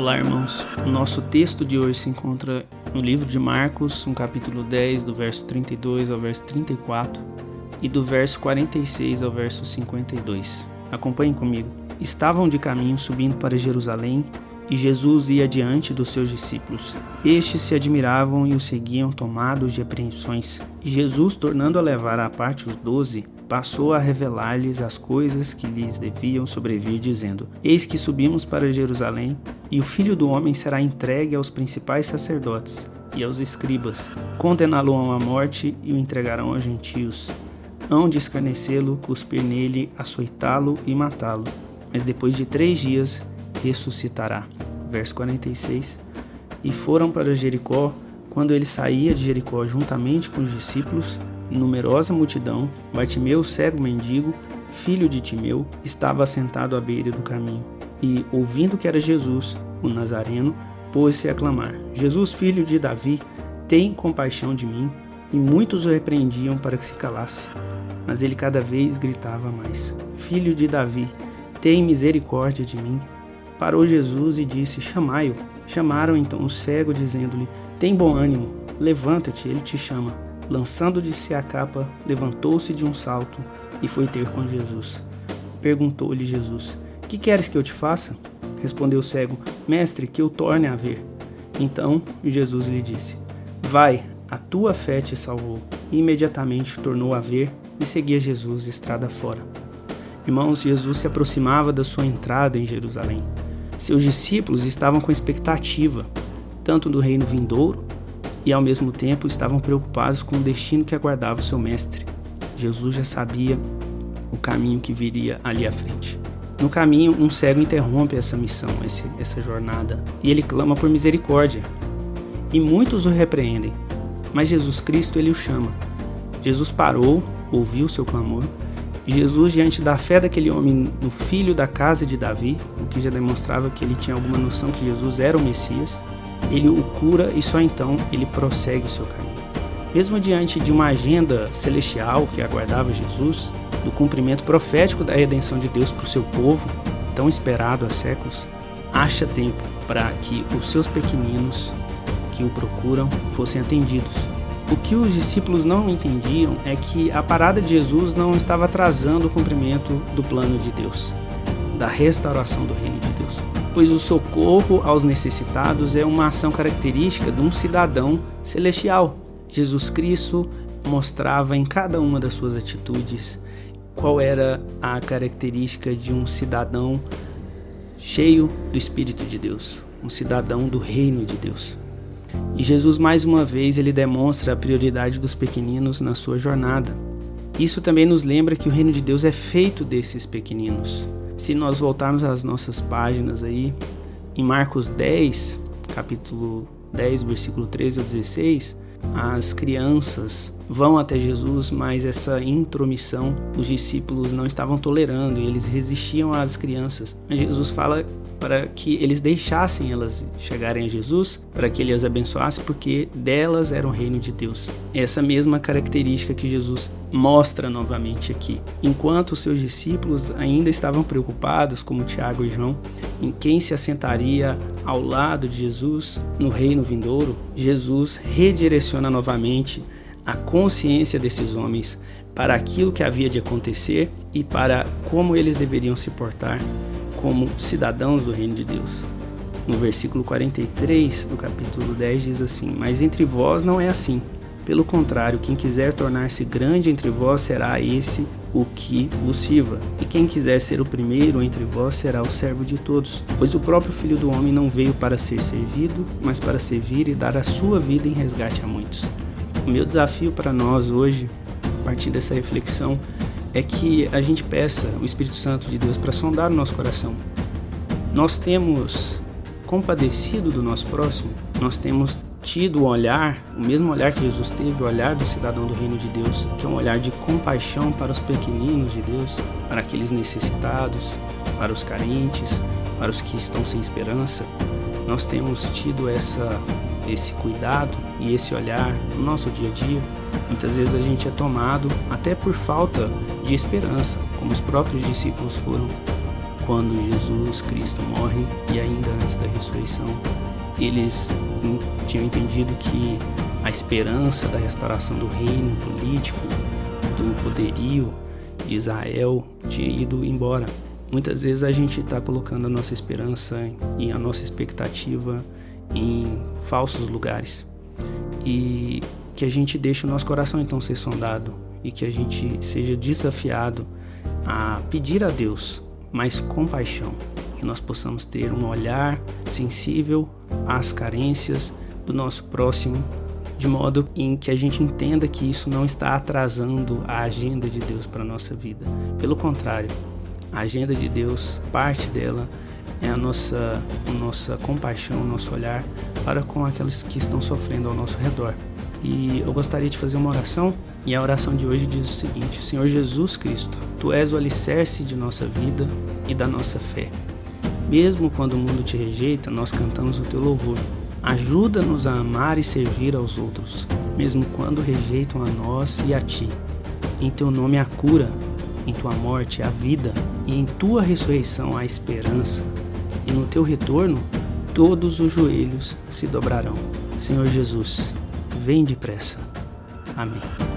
Olá, irmãos. O nosso texto de hoje se encontra no livro de Marcos, no capítulo 10, do verso 32 ao verso 34 e do verso 46 ao verso 52. Acompanhem comigo. Estavam de caminho subindo para Jerusalém e Jesus ia diante dos seus discípulos. Estes se admiravam e o seguiam tomados de apreensões. E Jesus, tornando a levar à parte os doze, passou a revelar-lhes as coisas que lhes deviam sobrevir, dizendo: Eis que subimos para Jerusalém, e o filho do homem será entregue aos principais sacerdotes e aos escribas. Condená-lo à morte e o entregarão aos gentios. Hão de escarnecê-lo, cuspir nele, açoitá-lo e matá-lo. Mas depois de três dias ressuscitará. Verso 46. E foram para Jericó. Quando ele saía de Jericó juntamente com os discípulos, numerosa multidão, Bartimeu, cego mendigo, filho de Timeu, estava assentado à beira do caminho. E, ouvindo que era Jesus, o Nazareno, pôs-se a clamar: Jesus, filho de Davi, tem compaixão de mim. E muitos o repreendiam para que se calasse. Mas ele cada vez gritava mais: Filho de Davi, tem misericórdia de mim. Parou Jesus e disse: Chamai-o. Chamaram então o cego, dizendo-lhe: Tem bom ânimo, levanta-te, ele te chama. Lançando de si a capa, levantou-se de um salto e foi ter com Jesus. Perguntou-lhe Jesus: Que queres que eu te faça? Respondeu o cego: Mestre, que eu torne a ver. Então Jesus lhe disse: Vai, a tua fé te salvou. E imediatamente tornou a ver e seguia Jesus estrada fora. Irmãos, Jesus se aproximava da sua entrada em Jerusalém. Seus discípulos estavam com expectativa, tanto do reino vindouro, e ao mesmo tempo estavam preocupados com o destino que aguardava o seu mestre. Jesus já sabia o caminho que viria ali à frente. No caminho, um cego interrompe essa missão, esse, essa jornada, e ele clama por misericórdia. E muitos o repreendem, mas Jesus Cristo ele o chama. Jesus parou, ouviu seu clamor Jesus, diante da fé daquele homem no filho da casa de Davi, o que já demonstrava que ele tinha alguma noção que Jesus era o Messias, ele o cura e só então ele prossegue o seu caminho. Mesmo diante de uma agenda celestial que aguardava Jesus, do cumprimento profético da redenção de Deus para o seu povo, tão esperado há séculos, acha tempo para que os seus pequeninos que o procuram fossem atendidos o que os discípulos não entendiam é que a parada de Jesus não estava atrasando o cumprimento do plano de Deus, da restauração do reino de pois o socorro aos necessitados é uma ação característica de um cidadão celestial. Jesus Cristo mostrava em cada uma das suas atitudes qual era a característica de um cidadão cheio do Espírito de Deus, um cidadão do reino de Deus. E Jesus mais uma vez ele demonstra a prioridade dos pequeninos na sua jornada. Isso também nos lembra que o reino de Deus é feito desses pequeninos. Se nós voltarmos às nossas páginas aí, em Marcos 10, capítulo 10, versículo 13 ao 16, as crianças vão até Jesus, mas essa intromissão os discípulos não estavam tolerando e eles resistiam às crianças. Mas Jesus fala para que eles deixassem elas chegarem a Jesus, para que ele as abençoasse, porque delas era o reino de Deus. Essa mesma característica que Jesus mostra novamente aqui. Enquanto os seus discípulos ainda estavam preocupados, como Tiago e João, em quem se assentaria ao lado de Jesus no reino vindouro, Jesus redireciona novamente a consciência desses homens para aquilo que havia de acontecer e para como eles deveriam se portar como cidadãos do reino de Deus. No versículo 43 do capítulo 10 diz assim: Mas entre vós não é assim. Pelo contrário, quem quiser tornar-se grande entre vós será esse o que vos sirva. E quem quiser ser o primeiro entre vós será o servo de todos. Pois o próprio Filho do Homem não veio para ser servido, mas para servir e dar a sua vida em resgate a muitos. O meu desafio para nós hoje, a partir dessa reflexão, é que a gente peça o Espírito Santo de Deus para sondar o nosso coração. Nós temos compadecido do nosso próximo, nós temos tido o olhar, o mesmo olhar que Jesus teve, o olhar do cidadão do reino de Deus, que é um olhar de compaixão para os pequeninos de Deus, para aqueles necessitados, para os carentes, para os que estão sem esperança. Nós temos tido essa esse cuidado e esse olhar no nosso dia a dia, muitas vezes a gente é tomado até por falta de esperança, como os próprios discípulos foram quando Jesus Cristo morre e ainda antes da ressurreição, eles tinham entendido que a esperança da restauração do reino político, do poderio de Israel tinha ido embora. Muitas vezes a gente está colocando a nossa esperança e a nossa expectativa em falsos lugares e que a gente deixe o nosso coração então ser sondado e que a gente seja desafiado a pedir a Deus mais compaixão, que nós possamos ter um olhar sensível às carências do nosso próximo, de modo em que a gente entenda que isso não está atrasando a agenda de Deus para a nossa vida. Pelo contrário, a agenda de Deus, parte dela é a nossa, a nossa compaixão, o nosso olhar para com aqueles que estão sofrendo ao nosso redor. E eu gostaria de fazer uma oração, e a oração de hoje diz o seguinte: Senhor Jesus Cristo, tu és o alicerce de nossa vida e da nossa fé. Mesmo quando o mundo te rejeita, nós cantamos o teu louvor. Ajuda-nos a amar e servir aos outros, mesmo quando rejeitam a nós e a ti. Em teu nome há cura, em tua morte há vida, e em tua ressurreição há esperança. E no teu retorno, todos os joelhos se dobrarão. Senhor Jesus, vem depressa. Amém.